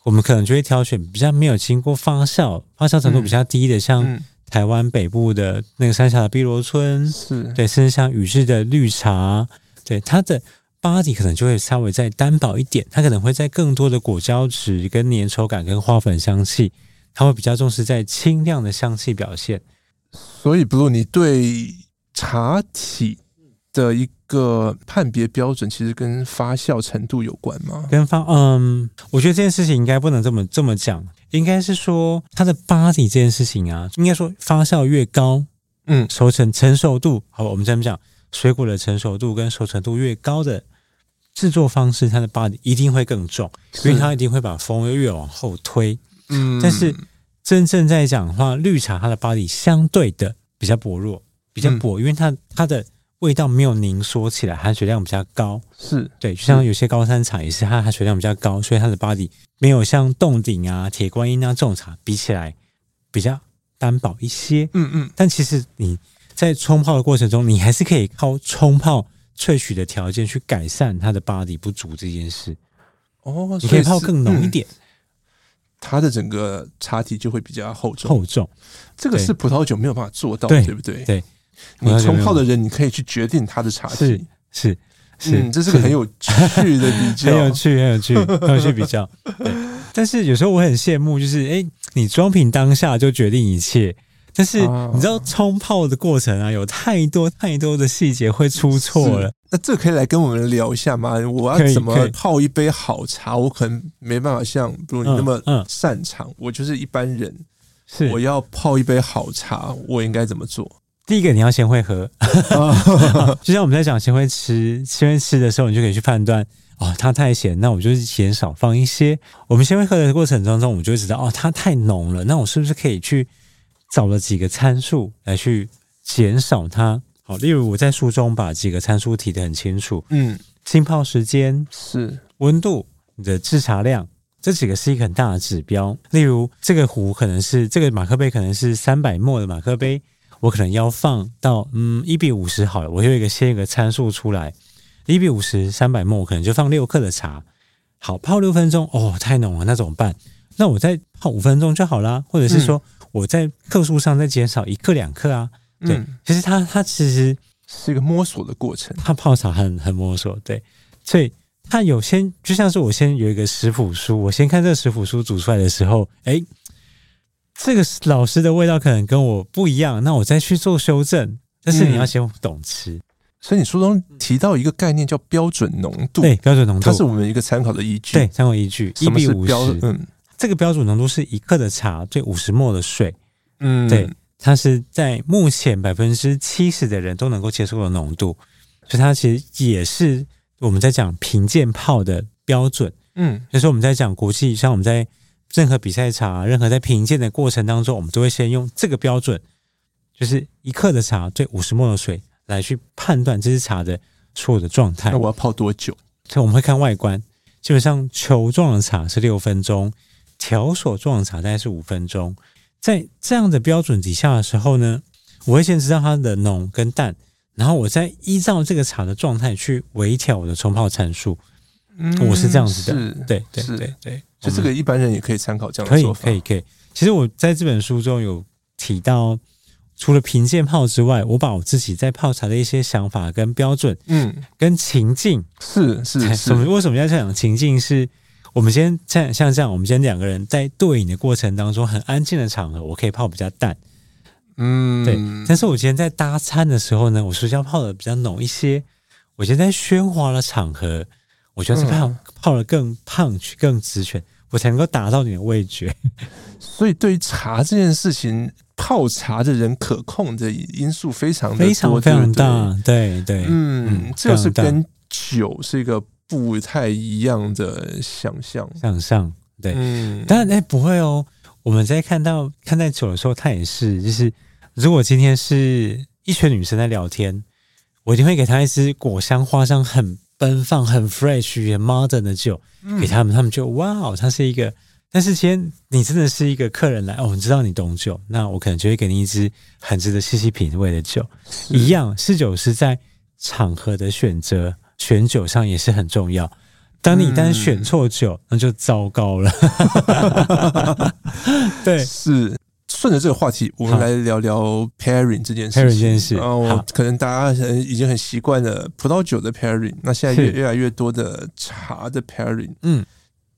我们可能就会挑选比较没有经过发酵、发酵程度比较低的，嗯、像台湾北部的那个三峡的碧螺春，是对，甚至像宇治的绿茶，对它的。Body 可能就会稍微再单薄一点，它可能会在更多的果胶质、跟粘稠感、跟花粉香气，它会比较重视在清亮的香气表现。所以，Blue，你对茶体的一个判别标准，其实跟发酵程度有关吗？跟发，嗯，我觉得这件事情应该不能这么这么讲，应该是说它的 body 这件事情啊，应该说发酵越高，嗯，熟成成熟度，好，我们这么讲，水果的成熟度跟熟成度越高的。制作方式，它的 body 一定会更重，因为它一定会把风味越往后推。嗯，但是真正在讲的话，绿茶它的 body 相对的比较薄弱，比较薄，嗯、因为它它的味道没有凝缩起来，含水量比较高。是对，就像有些高山茶也是，它含水量比较高，所以它的 body 没有像洞顶啊、铁观音啊这种茶比起来比较单薄一些。嗯嗯，但其实你在冲泡的过程中，你还是可以靠冲泡。萃取的条件去改善它的 body 不足这件事。哦，你可以泡更浓一点，嗯，它的整个茶体就会比较厚重。厚重，这个是葡萄酒没有办法做到，对，对不对？对，你冲泡的人，你可以去决定它的茶体，是是是，嗯，这是个很有趣的比较，很有趣，很有趣，很有趣比较。但是有时候我很羡慕，就是哎，你装瓶当下就决定一切。但是你知道冲泡的过程啊，有太多太多的细节会出错了。那这可以来跟我们聊一下吗？我要怎么泡一杯好茶？我可能没办法像比如你那么擅长。我就是一般人，是我要泡一杯好茶，我应该怎么做？第一个，你要先会喝，就像我们在讲先会吃，先会吃的时候，你就可以去判断哦，它太咸，那我就减少放一些。我们先会喝的过程当中，我们就会知道哦，它太浓了，那我是不是可以去？找了几个参数来去减少它，好，例如我在书中把几个参数提得很清楚，嗯，浸泡时间是。温度，你的制茶量，这几个是一个很大的指标。例如这个壶可能是这个马克杯可能是三百 ml 的马克杯，我可能要放到嗯一比五十好了，我有一个先一个参数出来，一比五十三百我可能就放六克的茶，好，泡六分钟哦，太浓了，那怎么办？那我再泡五分钟就好啦，或者是说。嗯我在克数上再减少一克两克啊。对，嗯、其实它它其实是一个摸索的过程。它泡茶很很摸索，对，所以它有先就像是我先有一个食谱书，我先看这个食谱书煮出来的时候，哎，这个老师的味道可能跟我不一样，那我再去做修正。但是你要先懂吃。嗯所以你书中提到一个概念叫标准浓度，对，标准浓度，它是我们一个参考的依据，对，参考依据。什么是标？嗯，这个标准浓度是一克的茶对五十 ml 的水，嗯，对，它是在目前百分之七十的人都能够接受的浓度，所以它其实也是我们在讲评鉴泡的标准，嗯，就是我们在讲国际，像我们在任何比赛茶，任何在评鉴的过程当中，我们都会先用这个标准，就是一克的茶对五十 ml 的水。来去判断这支茶的所有的状态。那我要泡多久？所以我们会看外观，基本上球状的茶是六分钟，条索状的茶大概是五分钟。在这样的标准底下的时候呢，我会先知道它的浓跟淡，然后我再依照这个茶的状态去微调我的冲泡参数。嗯，我是这样子的，对对对对，对，就这个一般人也可以参考这样的做法。可以可以可以。其实我在这本书中有提到。除了平鉴泡之外，我把我自己在泡茶的一些想法跟标准，嗯，跟情境是是是，什么？为什么要这样讲？情境是我们先像像这样，我们先两个人在对饮的过程当中，很安静的场合，我可以泡比较淡，嗯，对。但是我今天在搭餐的时候呢，我需要泡的比较浓一些。我现在喧哗的场合，我觉得是泡、嗯、泡的更 punch 更直拳，我才能够达到你的味觉。所以对于茶这件事情。泡茶的人可控的因素非常，非常非常大，对对，对，嗯，这是跟酒是一个不太一样的想象，想象，对，嗯，当然哎不会哦，我们在看到看待酒的时候，他也是，就是如果今天是一群女生在聊天，我一定会给她一支果香花香很奔放、很 fresh、很 modern 的酒，给他们，他们就哇哦，它是一个。但是，今天你真的是一个客人来哦，你知道你懂酒，那我可能就会给你一支很值得细细品味的酒。一样，试酒师在场合的选择选酒上也是很重要。当你一旦选错酒，嗯，那就糟糕了。对，是顺着这个话题，我们来聊聊 pairing 这件事。pairing 这件事，哦，可能大家已经很习惯了葡萄酒的 pairing，那现在越越来越多的茶的 pairing，嗯。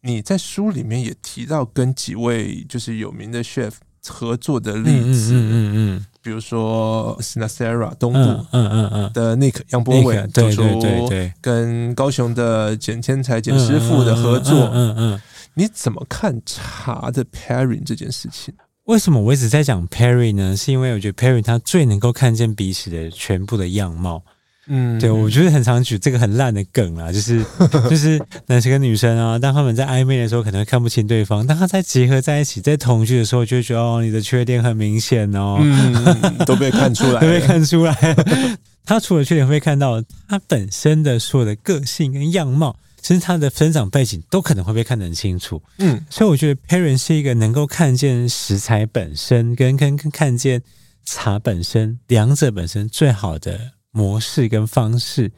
你在书里面也提到跟几位就是有名的 chef 合作的例子，嗯嗯嗯，嗯，比如说 Sinasera 东部，嗯嗯嗯的 Nick 杨博伟，对对对对，跟高雄的简天才简师傅的合作，嗯嗯，你怎么看茶的 pairing 这件事情？为什么我一直在讲 Perry 呢？是因为我觉得 pairing 它最能够看见彼此的全部的样貌。嗯，对，我觉得很常举这个很烂的梗啦，就是 就是男生跟女生啊，当他们在暧昧的时候可能会看不清对方，当他在结合在一起，在同居的时候，就会觉得哦，你的缺点很明显哦，嗯，都被看出来，都被看出来。他除了缺点会看到他本身的所有的个性跟样貌，甚至他的生长背景都可能会被看得很清楚。嗯，所以我觉得，parent 是一个能够看见食材本身跟跟跟看见茶本身两者本身最好的。模式跟方式，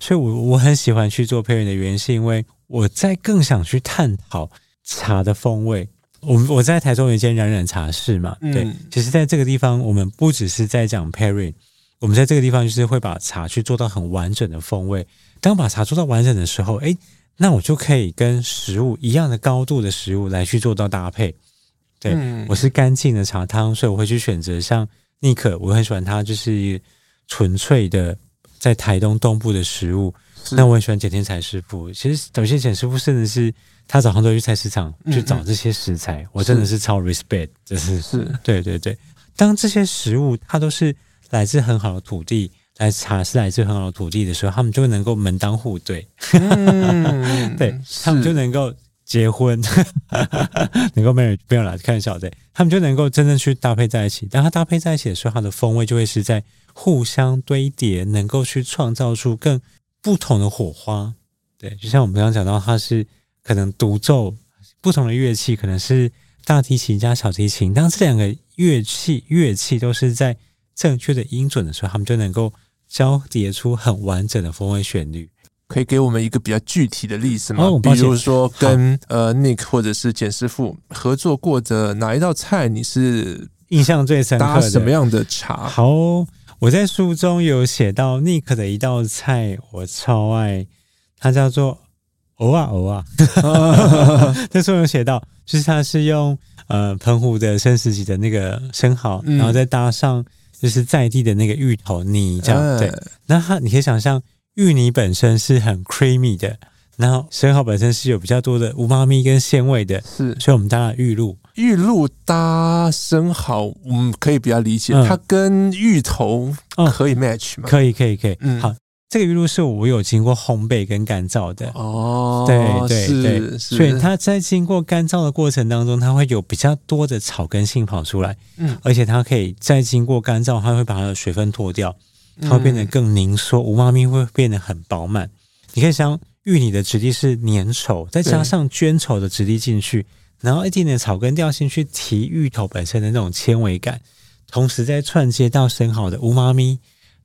所以我我很喜欢去做 pairing 的原因，是因为我在更想去探讨茶的风味。我我在台中有一间冉冉茶室嘛，对，嗯、其实在这个地方，我们不只是在讲 pairing，我们在这个地方就是会把茶去做到很完整的风味。当把茶做到完整的时候，诶，那我就可以跟食物一样的高度的食物来去做到搭配。对、嗯、我是干净的茶汤，所以我会去选择像尼克，我很喜欢它，就是。纯粹的在台东东部的食物，那我很喜欢简天才师傅。其实有些简师傅甚至是他早上都会去菜市场去找这些食材，嗯嗯，我真的是超 respect，就是是，对对对。当这些食物它都是来自很好的土地，来茶是来自很好的土地的时候，他们就能够门当户对，嗯、对他们就能够结婚，能够 marry 不要来开玩笑，对他们就能够真正去搭配在一起。当它搭配在一起的时候，它的风味就会是在。互相堆叠，能够去创造出更不同的火花。对，就像我们刚刚讲到，它是可能独奏不同的乐器，可能是大提琴加小提琴。当这两个乐器乐器都是在正确的音准的时候，他们就能够交叠出很完整的风味旋律。可以给我们一个比较具体的例子吗？哦、比如说跟呃 Nick 或者是简师傅合作过的哪一道菜，你是印象最深刻的什么样的茶？好，我在书中有写到 Nick 的一道菜，我超爱，它叫做藕啊藕啊。这 书有写到，就是它是用呃澎湖的生食级的那个生蚝，嗯、然后再搭上就是在地的那个芋头泥，这样、呃、对。那它你可以想象，芋泥本身是很 creamy 的。然后生蚝本身是有比较多的无妈咪跟鲜味的，是，所以我们搭了玉露，玉露搭生蚝，我们可以比较理解，嗯、它跟芋头可以 match 吗？可以，可以，可以。嗯，好，这个玉露是我有经过烘焙跟干燥的。哦，对对对，所以它在经过干燥的过程当中，它会有比较多的草根性跑出来，嗯，而且它可以再经过干燥，它会把它的水分脱掉，它会变得更凝缩，无妈咪会变得很饱满，你可以想。芋泥的质地是粘稠，再加上绢稠的质地进去，然后一点点草根调性去提芋头本身的那种纤维感，同时再串接到生蚝的乌妈咪，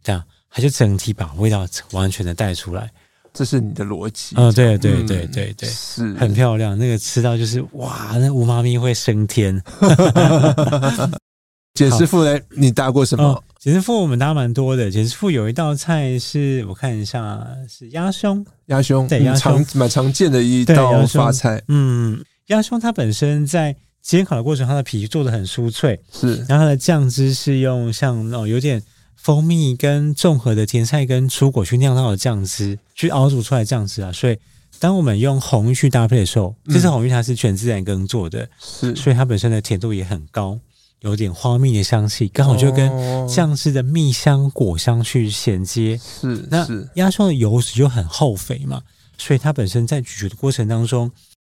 这样它就整体把味道完全的带出来。这是你的逻辑。嗯，对对对对对，对，是很漂亮。那个吃到就是哇，那乌妈咪会升天。简师傅嘞，你搭过什么？哦、简师傅我们搭蛮多的。简师傅有一道菜是我看一下，是鸭胸。鸭胸对，鸭胸蛮常见的一道发菜。嗯，鸭胸它本身在煎烤的过程，它的皮做的很酥脆，是。然后它的酱汁是用像那种有点蜂蜜跟综合的甜菜跟蔬果去酿造的酱汁，去熬煮出来的酱汁啊。所以当我们用红玉去搭配的时候，这次红玉它是全自然耕作的，是，所以它本身的甜度也很高。有点花蜜的香气，刚好就跟酱汁的蜜香果香去衔接。是，那鸭胸的油脂就很厚肥嘛，所以它本身在咀嚼的过程当中，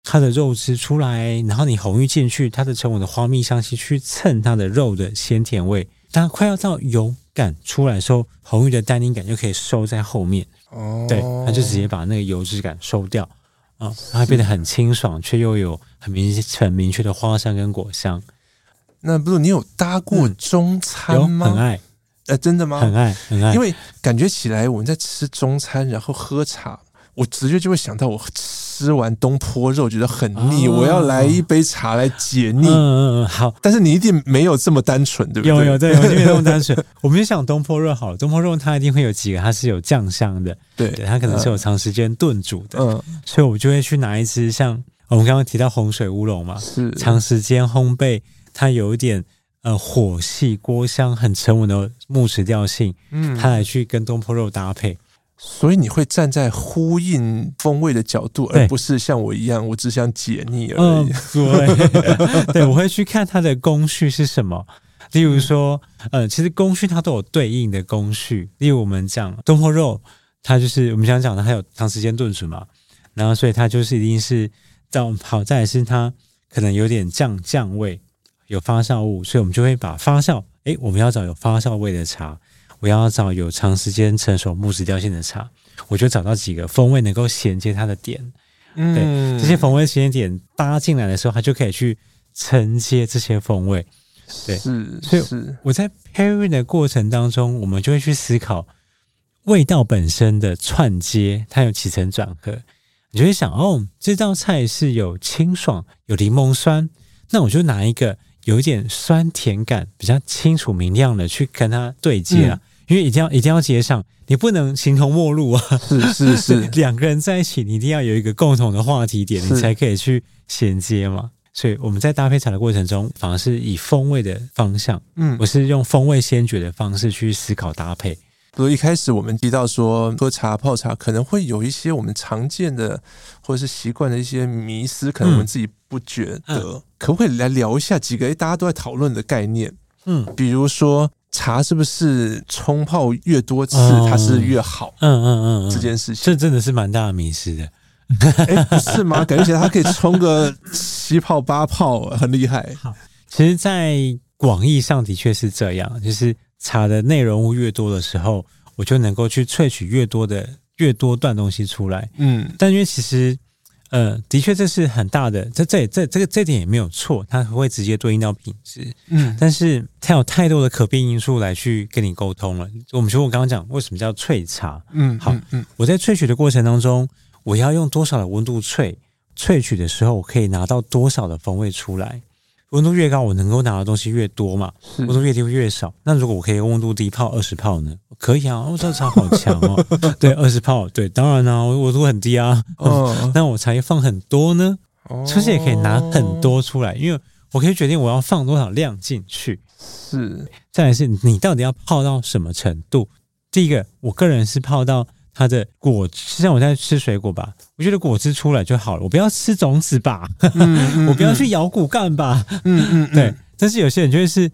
它的肉汁出来，然后你红玉进去，它的成我的花蜜香气去蹭它的肉的鲜甜味。当快要到油感出来的时候，红玉的单宁感就可以收在后面。哦，对，它就直接把那个油脂感收掉啊，然后变得很清爽，却又有很明很明确的花香跟果香。那不是你有搭过中餐吗？嗯、很爱，呃，真的吗？很爱，很爱。因为感觉起来我们在吃中餐，然后喝茶，我直接就会想到，我吃完东坡肉觉得很腻，哦、我要来一杯茶来解腻。嗯嗯嗯，好。但是你一定没有这么单纯，对不对？有有，对，我没有这么单纯。我们就想东坡肉好了，东坡肉它一定会有几个，它是有酱香的，对，对，它可能是有长时间炖煮的，嗯，所以我就会去拿一支像我们刚刚提到洪水乌龙嘛，是长时间烘焙。它有一点呃火气锅香很沉稳的木质调性，嗯，它来去跟东坡肉搭配，所以你会站在呼应风味的角度，而不是像我一样，我只想解腻而已。对，对，我会去看它的工序是什么。例如说，呃，其实工序它都有对应的工序。例如我们讲东坡肉，它就是我们想讲的，它有长时间炖煮嘛，然后所以它就是一定是到好在是它可能有点酱酱味。有发酵物，所以我们就会把发酵，诶，我们要找有发酵味的茶，我要找有长时间成熟木质调性的茶，我就找到几个风味能够衔接它的点，嗯，对，这些风味衔接点搭进来的时候，它就可以去承接这些风味，对，是，所以我在 pairing 的过程当中，我们就会去思考味道本身的串接，它有起承转合，你就会想，哦，这道菜是有清爽，有柠檬酸，那我就拿一个。有一点酸甜感比较清楚明亮的去跟它对接啊，嗯、因为一定要一定要接上，你不能形同陌路啊。是是是，两个人在一起，你一定要有一个共同的话题点，你才可以去衔接嘛。所以我们在搭配茶的过程中，反而是以风味的方向，嗯，我是用风味先决的方式去思考搭配。比如一开始我们提到说喝茶泡茶可能会有一些我们常见的或者是习惯的一些迷思，可能我们自己不觉得，嗯嗯、可不可以来聊一下几个大家都在讨论的概念？嗯，比如说茶是不是冲泡越多次它是越好？嗯嗯嗯，嗯，这件事情这真的是蛮大的迷思的，哎、欸，是吗？感觉起来它可以冲个七泡八泡，很厉害。好，其实，在广义上的确是这样，就是。茶的内容物越多的时候，我就能够去萃取越多的越多段东西出来。嗯，但因为其实，呃，的确这是很大的，这这这这个这点也没有错，它会直接对应到品质。嗯，但是它有太多的可变因素来去跟你沟通了。我们说我刚刚讲为什么叫萃茶？嗯，好，嗯，我在萃取的过程当中，我要用多少的温度萃？萃取的时候，我可以拿到多少的风味出来？温度越高，我能够拿的东西越多嘛，温度越低越少。那如果我可以温度低泡二十泡呢？可以啊，我这茶好强哦。对，二十泡，对，当然啊，温度很低啊。哦，那我茶叶放很多呢，其实也可以拿很多出来，因为我可以决定我要放多少量进去。是，再来是你到底要泡到什么程度？第一个，我个人是泡到它的果汁，像我在吃水果吧，我觉得果汁出来就好了，我不要吃种子吧，我不要去咬骨干吧，嗯嗯，嗯 对。但是有些人就会是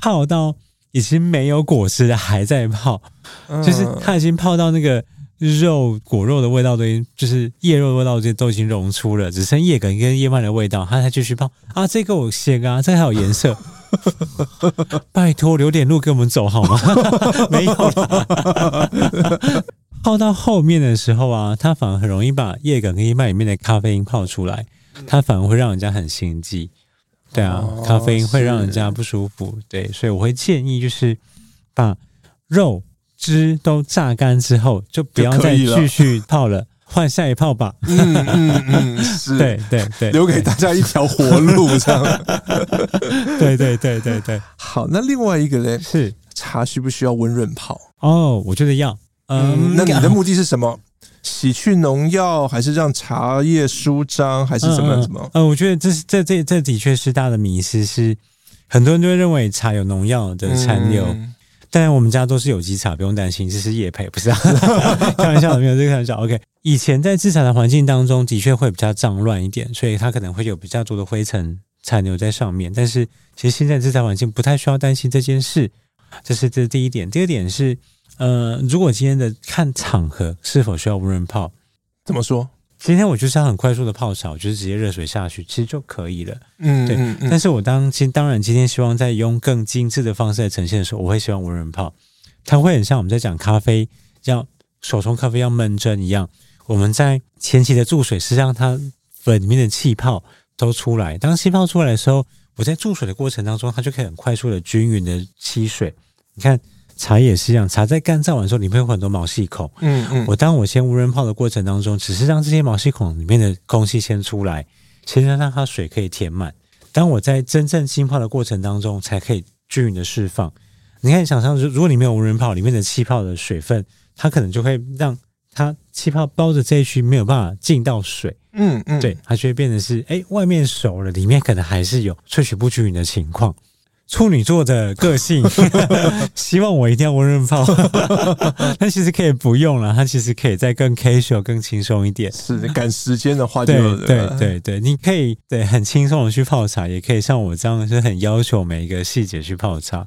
泡到已经没有果汁的还在泡，嗯、就是它已经泡到那个肉果肉的味道都已经，就是叶肉的味道都都已经溶出了，只剩叶梗跟叶脉的味道，它才继续泡啊，这个我先啊，这个、还有颜色。拜托留点路给我们走好吗？没有啦。泡到后面的时候啊，它反而很容易把叶梗跟叶脉里面的咖啡因泡出来，它反而会让人家很心悸。对啊，咖啡因会让人家不舒服。对，所以我会建议就是把肉汁都榨干之后，就不要再继续泡了。换下一泡吧。嗯嗯嗯，是，对对对，留给大家一条活路，这样。对对对对对。好，那另外一个呢？是茶需不需要温润泡？哦，我觉得要。嗯，那你的目的是什么？洗去农药，还是让茶叶舒张，还是怎么怎么？呃，我觉得这是这这这的确是大的迷思，是很多人都会认为茶有农药的残留。当然，我们家都是有机茶，不用担心。这是叶配，不是啊？开玩笑的，没有这个开玩笑。OK，以前在制茶的环境当中，的确会比较脏乱一点，所以它可能会有比较多的灰尘残留在上面。但是，其实现在制茶环境不太需要担心这件事。这是这是第一点。第二点是，呃，如果今天的看场合是否需要无人泡，怎么说？今天我就是要很快速的泡茶，就是直接热水下去，其实就可以了。嗯，对。嗯嗯、但是我当今当然今天希望在用更精致的方式来呈现的时候，我会希望无人泡，它会很像我们在讲咖啡，要手冲咖啡要闷蒸一样。我们在前期的注水是让它粉里面的气泡都出来，当气泡出来的时候，我在注水的过程当中，它就可以很快速的均匀的吸水。你看。茶也是一样，茶在干燥完的时候，里面有很多毛细孔。嗯嗯，我当我先无人泡的过程当中，只是让这些毛细孔里面的空气先出来，先让它水可以填满。当我在真正浸泡的过程当中，才可以均匀的释放。你看，想象如果里面有无人泡，里面的气泡的水分，它可能就会让它气泡包着这一区没有办法进到水。嗯嗯，对，它就会变成是，哎，外面熟了，里面可能还是有萃取不均匀的情况。处女座的个性，希望我一定要温润泡，但其实可以不用了，它其实可以再更 casual、更轻松一点。是的，赶时间的话就，对对对对，你可以对很轻松的去泡茶，也可以像我这样，是很要求每一个细节去泡茶。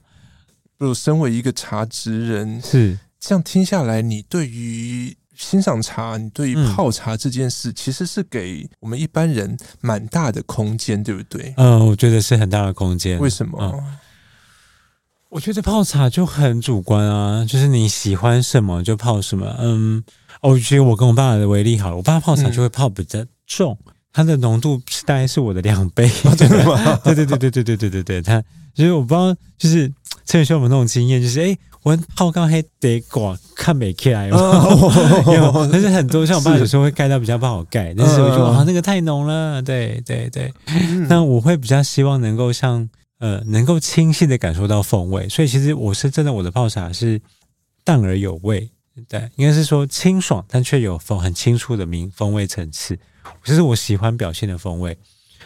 不如身为一个茶职人，是这样听下来，你对于。欣赏茶，你对于泡茶这件事，其实是给我们一般人蛮大的空间，对不对？嗯，我觉得是很大的空间。为什么？嗯，我觉得泡茶就很主观啊，就是你喜欢什么就泡什么。嗯，我觉得我跟我爸爸的为例好了，我爸泡茶就会泡比较重，它的浓度大概是我的两倍。真的吗？对对对对对对对对对，他就是我不知道，就是陈宇轩有没有那种经验，就是哎。我泡高黑得挂看没起来，但是很多像我爸有时候会盖到比较不好盖，但是我觉得哇那个太浓了，对对对。那我会比较希望能够像呃能够清晰的感受到风味，所以其实我是真的我的泡茶是淡而有味，对，应该是说清爽但却有风很清楚的明风味层次，这是我喜欢表现的风味。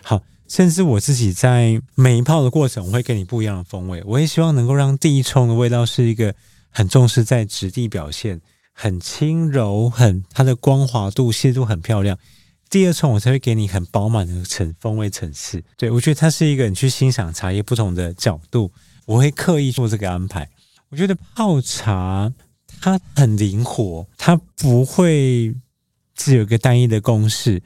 好。甚至我自己在每一泡的过程，我会给你不一样的风味。我也希望能够让第一冲的味道是一个很重视在质地表现，很轻柔，很它的光滑度、细度很漂亮。第二冲我才会给你很饱满的层风味层次。对，我觉得它是一个你去欣赏茶叶不同的角度，我会刻意做这个安排。我觉得泡茶它很灵活，它不会只有一个单一的公式。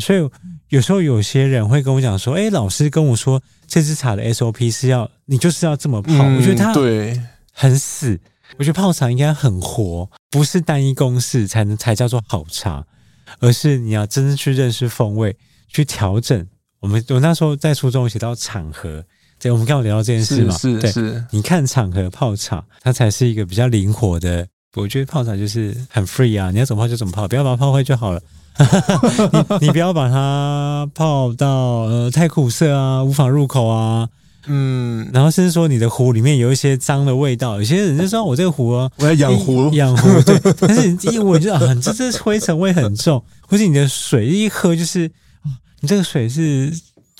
所以有时候有些人会跟我讲说：“哎，老师跟我说这支茶的 SOP 是要你就是要这么泡。嗯”我觉得它对很死。我觉得泡茶应该很活，不是单一公式才能才叫做好茶，而是你要真正去认识风味，去调整。我们我那时候在书中写到场合，对，我们刚好聊到这件事嘛，是是，是你看场合泡茶，它才是一个比较灵活的。我觉得泡茶就是很 free 啊，你要怎么泡就怎么泡，不要把它泡坏就好了。你你不要把它泡到呃太苦涩啊，无法入口啊。嗯，然后甚至说你的壶里面有一些脏的味道，有些人就说我这个壶啊，我要养壶，养壶对。但是你一闻就啊，这这灰尘味很重，或者你的水一喝就是你这个水是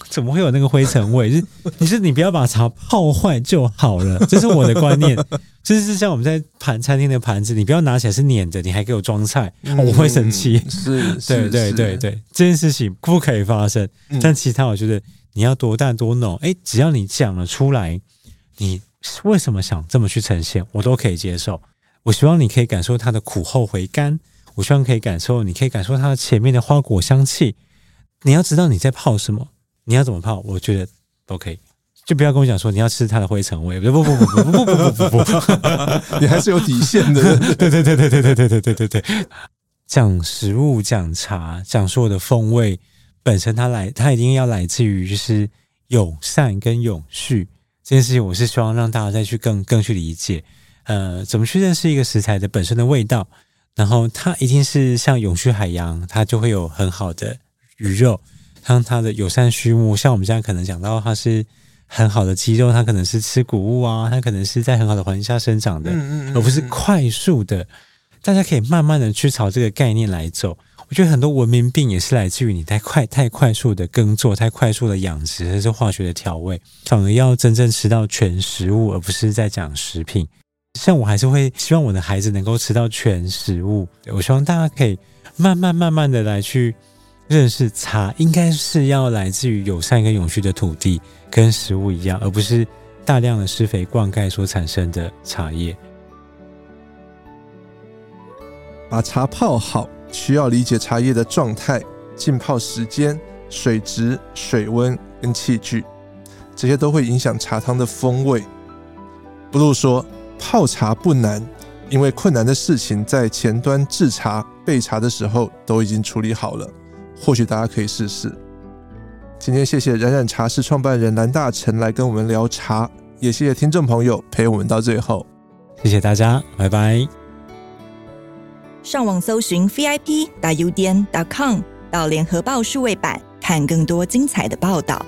怎么会有那个灰尘味？就是你是你不要把茶泡坏就好了，这是我的观念。就是像我们在盘餐厅的盘子，你不要拿起来是黏的，你还给我装菜，嗯哦、我会生气。是，对对对对，这件事情不可以发生。嗯、但其他我觉得。你要多淡多浓，哎，只要你讲了出来，你为什么想这么去呈现，我都可以接受。我希望你可以感受它的苦后回甘，我希望可以感受，你可以感受它的前面的花果香气。你要知道你在泡什么，你要怎么泡，我觉得都可以。就不要跟我讲说你要吃它的灰尘味，不不不不不不不不不不，你还是有底线的。对对对对对对对对对对对，讲食物，讲茶，讲所有的风味。本身它来，它一定要来自于就是友善跟永续这件事情。我是希望让大家再去更更去理解，呃，怎么去认识一个食材的本身的味道。然后它一定是像永续海洋，它就会有很好的鱼肉，像它的友善畜牧，像我们现在可能讲到它是很好的肌肉，它可能是吃谷物啊，它可能是在很好的环境下生长的，嗯嗯嗯，而不是快速的。大家可以慢慢的去朝这个概念来走。我觉得很多文明病也是来自于你太快、太快速的耕作、太快速的养殖，还是化学的调味，反而要真正吃到全食物，而不是在讲食品。像我还是会希望我的孩子能够吃到全食物。我希望大家可以慢慢、慢慢的来去认识茶，应该是要来自于友善跟永续的土地，跟食物一样，而不是大量的施肥灌溉所产生的茶叶。把茶泡好。需要理解茶叶的状态、浸泡时间、水质、水温跟器具，这些都会影响茶汤的风味。不如说，泡茶不难，因为困难的事情在前端制茶、备茶的时候都已经处理好了。或许大家可以试试。今天谢谢冉冉茶室创办人蓝大成来跟我们聊茶，也谢谢听众朋友陪我们到最后。谢谢大家，拜拜。上网搜寻 vip 大 udn 点 com 到联合报数位版，看更多精彩的报道。